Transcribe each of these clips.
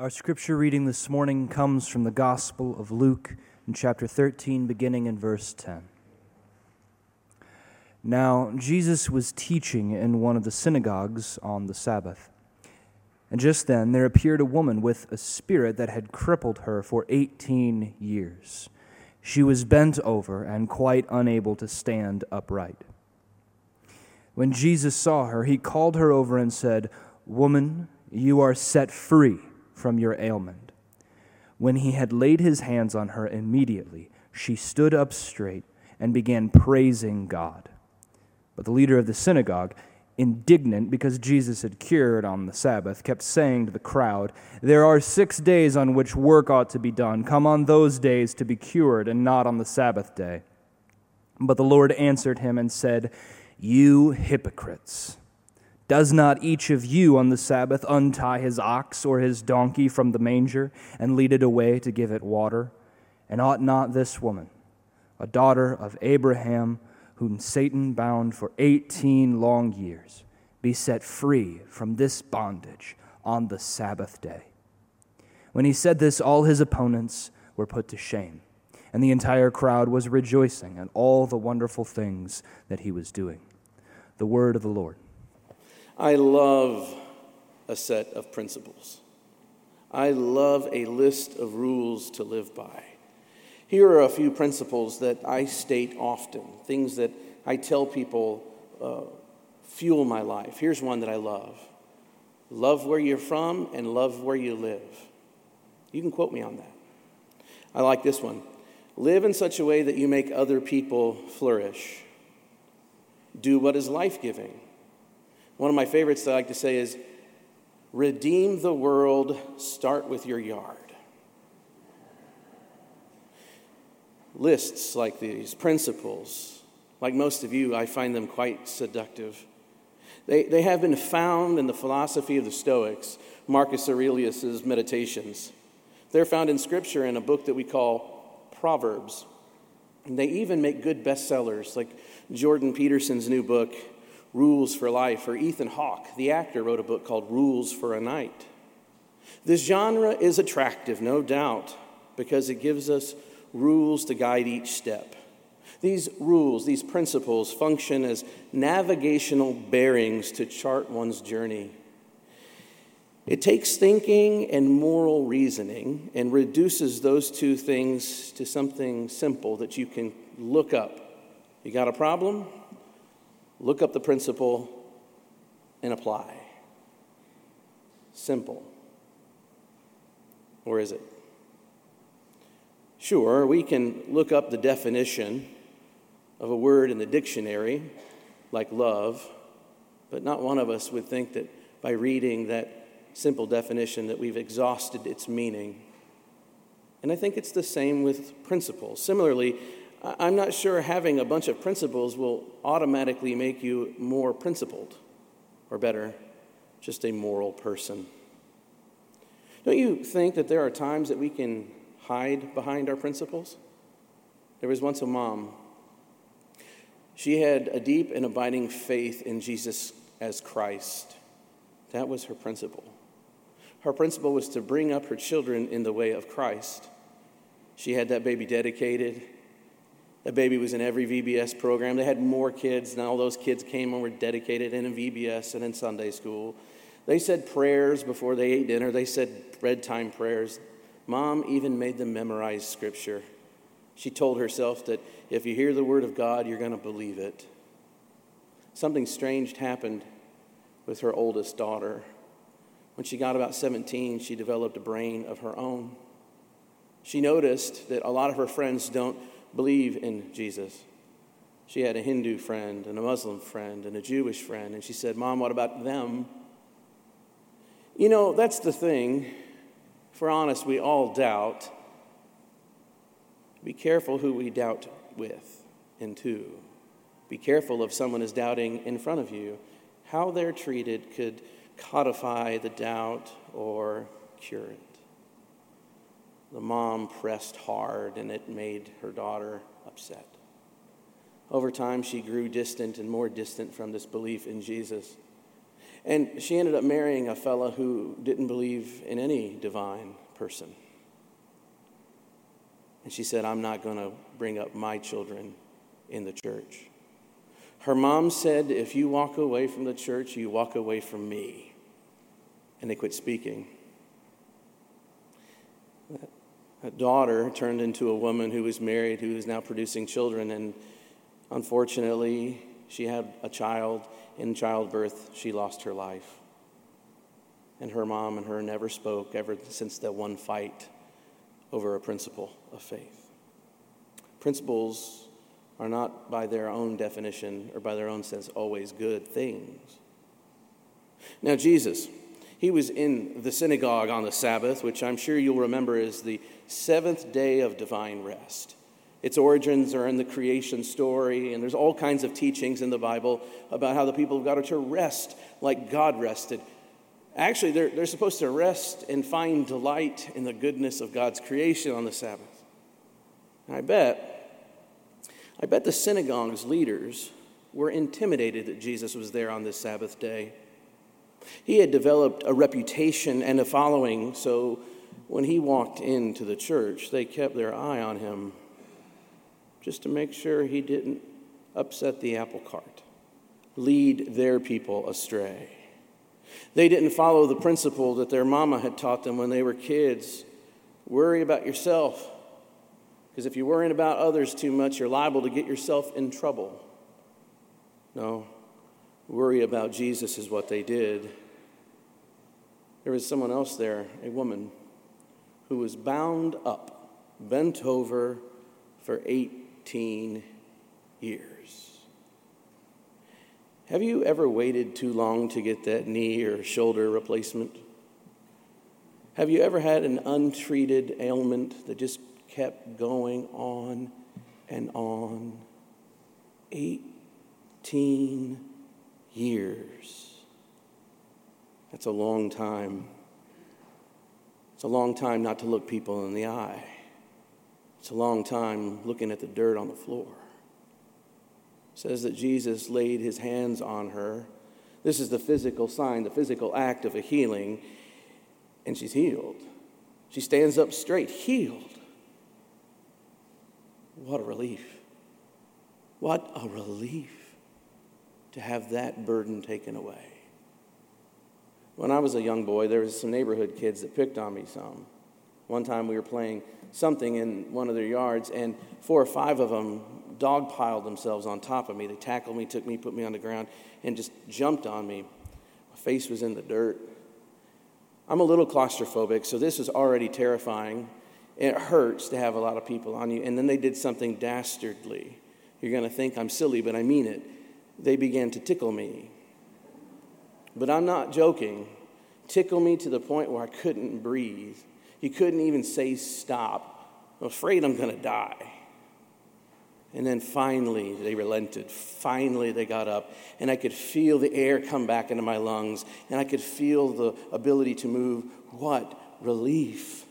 Our scripture reading this morning comes from the Gospel of Luke in chapter 13, beginning in verse 10. Now, Jesus was teaching in one of the synagogues on the Sabbath. And just then there appeared a woman with a spirit that had crippled her for 18 years. She was bent over and quite unable to stand upright. When Jesus saw her, he called her over and said, Woman, you are set free from your ailment. When he had laid his hands on her immediately, she stood up straight and began praising God. But the leader of the synagogue, indignant because Jesus had cured on the Sabbath, kept saying to the crowd, There are six days on which work ought to be done. Come on those days to be cured, and not on the Sabbath day. But the Lord answered him and said, You hypocrites! Does not each of you on the Sabbath untie his ox or his donkey from the manger and lead it away to give it water? And ought not this woman, a daughter of Abraham, whom Satan bound for 18 long years, be set free from this bondage on the Sabbath day. When he said this, all his opponents were put to shame, and the entire crowd was rejoicing at all the wonderful things that he was doing. The word of the Lord. I love a set of principles. I love a list of rules to live by. Here are a few principles that I state often, things that I tell people uh, fuel my life. Here's one that I love love where you're from and love where you live. You can quote me on that. I like this one live in such a way that you make other people flourish. Do what is life giving. One of my favorites that I like to say is redeem the world, start with your yard. lists like these, principles, like most of you, I find them quite seductive. They, they have been found in the philosophy of the Stoics, Marcus Aurelius' Meditations. They're found in Scripture in a book that we call Proverbs. And they even make good bestsellers, like Jordan Peterson's new book, Rules for Life, or Ethan Hawke, the actor, wrote a book called Rules for a Knight. This genre is attractive, no doubt, because it gives us rules to guide each step. These rules, these principles, function as navigational bearings to chart one's journey. It takes thinking and moral reasoning and reduces those two things to something simple that you can look up. You got a problem? Look up the principle and apply. Simple. Or is it? Sure, we can look up the definition of a word in the dictionary, like love, but not one of us would think that by reading that simple definition that we've exhausted its meaning. And I think it's the same with principles. Similarly, I'm not sure having a bunch of principles will automatically make you more principled, or better, just a moral person. Don't you think that there are times that we can hide behind our principles. There was once a mom. She had a deep and abiding faith in Jesus as Christ. That was her principle. Her principle was to bring up her children in the way of Christ. She had that baby dedicated. That baby was in every VBS program. They had more kids, and all those kids came and were dedicated in a VBS and in Sunday school. They said prayers before they ate dinner. They said bedtime prayers. Mom even made them memorize scripture. She told herself that if you hear the word of God, you're going to believe it. Something strange happened with her oldest daughter. When she got about 17, she developed a brain of her own. She noticed that a lot of her friends don't believe in Jesus. She had a Hindu friend and a Muslim friend and a Jewish friend, and she said, Mom, what about them? You know, that's the thing if we're honest, we all doubt. Be careful who we doubt with and to. Be careful if someone is doubting in front of you. How they're treated could codify the doubt or cure it. The mom pressed hard and it made her daughter upset. Over time, she grew distant and more distant from this belief in Jesus. And she ended up marrying a fellow who didn't believe in any divine person. And she said, I'm not going to bring up my children in the church. Her mom said, If you walk away from the church, you walk away from me. And they quit speaking. Daughter turned into a woman who was married, who is now producing children. And unfortunately, she had a child. In childbirth, she lost her life. And her mom and her never spoke ever since that one fight over a principle of faith. Principles are not, by their own definition or by their own sense, always good things. Now, Jesus, he was in the synagogue on the Sabbath, which I'm sure you'll remember is the seventh day of divine rest. Its origins are in the creation story, and there's all kinds of teachings in the Bible about how the people of God are to rest like God rested. Actually, they're, they're supposed to rest and find delight in the goodness of God's creation on the Sabbath. And I bet, I bet the synagogue's leaders were intimidated that Jesus was there on this Sabbath day. He had developed a reputation and a following, so when he walked into the church, they kept their eye on him just to make sure he didn't upset the apple cart, lead their people astray. They didn't follow the principle that their mama had taught them when they were kids worry about yourself. Because if you're worrying about others too much, you're liable to get yourself in trouble. No, worry about Jesus is what they did. There was someone else there, a woman, who was bound up, bent over for 18 years. Have you ever waited too long to get that knee or shoulder replacement? Have you ever had an untreated ailment that just kept going on and on? 18 years. That's a long time. It's a long time not to look people in the eye. It's a long time looking at the dirt on the floor. It says that Jesus laid his hands on her. This is the physical sign, the physical act of a healing, and she's healed. She stands up straight, healed. What a relief. What a relief to have that burden taken away. When I was a young boy, there was some neighborhood kids that picked on me some. One time we were playing something in one of their yards, and four or five of them dog piled themselves on top of me. They tackled me, took me, put me on the ground, and just jumped on me. My face was in the dirt. I'm a little claustrophobic, so this is already terrifying. It hurts to have a lot of people on you. And then they did something dastardly. You're going to think I'm silly, but I mean it. They began to tickle me. But I'm not joking. Tickle me to the point where I couldn't breathe. You couldn't even say stop. I'm afraid I'm going to die. And then finally, they relented. Finally, they got up, and I could feel the air come back into my lungs, and I could feel the ability to move. What relief!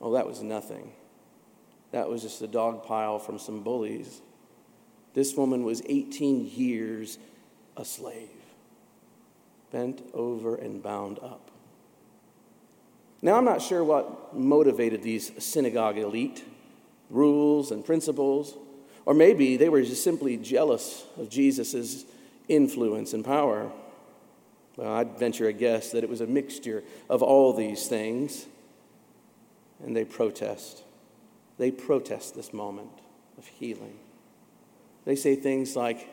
Oh, that was nothing. That was just a dog pile from some bullies. This woman was 18 years a slave bent over and bound up. Now, I'm not sure what motivated these synagogue elite rules and principles, or maybe they were just simply jealous of Jesus' influence and power. Well, I'd venture a guess that it was a mixture of all these things, and they protest. They protest this moment of healing. They say things like,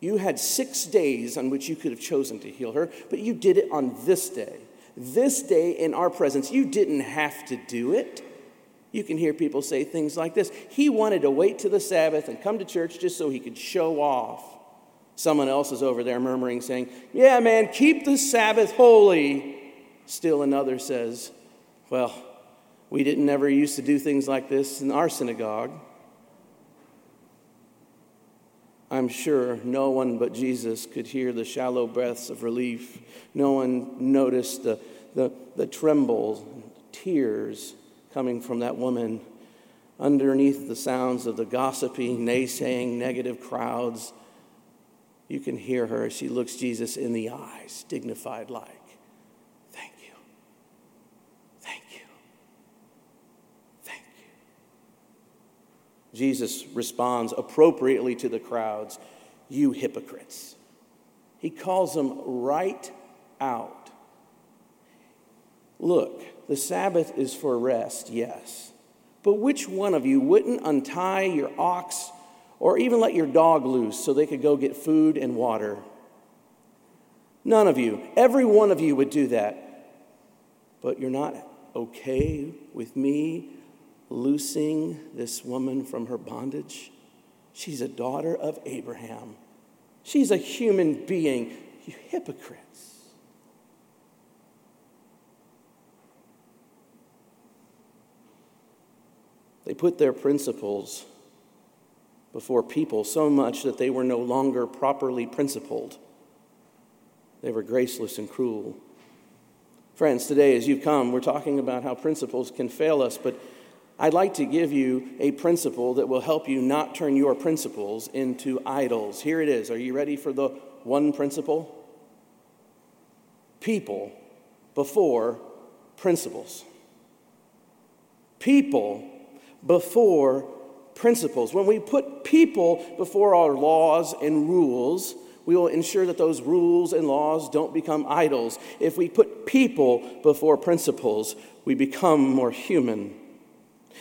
you had six days on which you could have chosen to heal her, but you did it on this day. This day in our presence, you didn't have to do it. You can hear people say things like this He wanted to wait to the Sabbath and come to church just so he could show off. Someone else is over there murmuring, saying, Yeah, man, keep the Sabbath holy. Still another says, Well, we didn't ever used to do things like this in our synagogue. I'm sure no one but Jesus could hear the shallow breaths of relief. No one noticed the, the, the trembles, tears coming from that woman underneath the sounds of the gossipy, naysaying, negative crowds. You can hear her she looks Jesus in the eyes, dignified like. Thank you. Thank you. Thank you. Jesus responds appropriately to the crowds, You hypocrites. He calls them right out. Look, the Sabbath is for rest, yes. But which one of you wouldn't untie your ox or even let your dog loose so they could go get food and water? None of you, every one of you would do that. But you're not okay with me loosing this woman from her bondage? She's a daughter of Abraham. She's a human being. You hypocrites. They put their principles before people so much that they were no longer properly principled. They were graceless and cruel. Friends, today as you come, we're talking about how principles can fail us, but I'd like to give you a principle that will help you not turn your principles into idols. Here it is. Are you ready for the one principle? People before principles. People before principles. When we put people before our laws and rules, we will ensure that those rules and laws don't become idols. If we put people before principles, we become more human.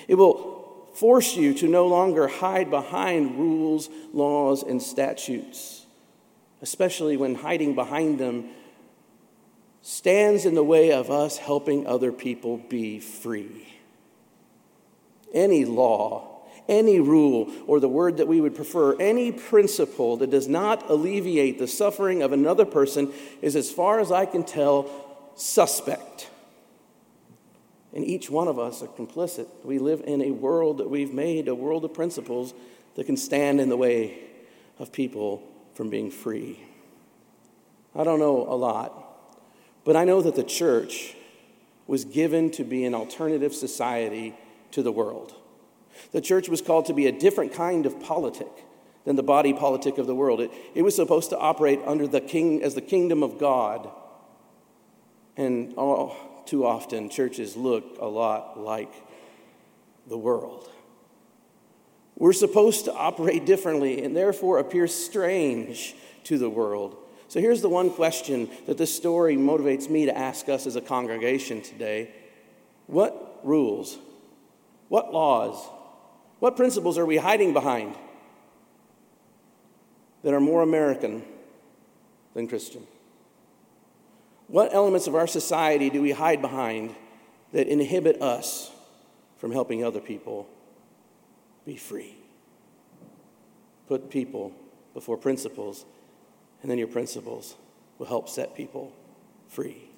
It will force you to no longer hide behind rules, laws, and statutes, especially when hiding behind them stands in the way of us helping other people be free any law, any rule, or the word that we would prefer, any principle that does not alleviate the suffering of another person is, as far as I can tell, suspect. And each one of us are complicit. We live in a world that we've made, a world of principles that can stand in the way of people from being free. I don't know a lot, but I know that the church was given to be an alternative society to the world. The church was called to be a different kind of politic than the body politic of the world. It, it was supposed to operate under the king as the kingdom of God. And all too often, churches look a lot like the world. We're supposed to operate differently and therefore appear strange to the world. So here's the one question that this story motivates me to ask us as a congregation today What rules what laws, what principles are we hiding behind that are more American than Christian? What elements of our society do we hide behind that inhibit us from helping other people be free? Put people before principles, and then your principles will help set people free.